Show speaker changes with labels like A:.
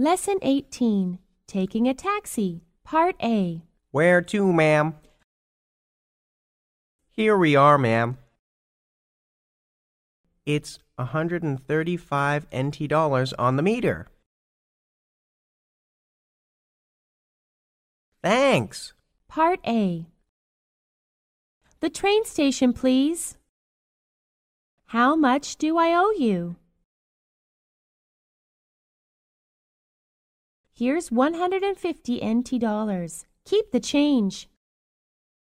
A: Lesson 18 Taking a Taxi, Part A.
B: Where to, ma'am? Here we are, ma'am. It's a 135 NT dollars on the meter. Thanks.
A: Part A. The train station, please. How much do I owe you? Here's 150 NT dollars. Keep the change.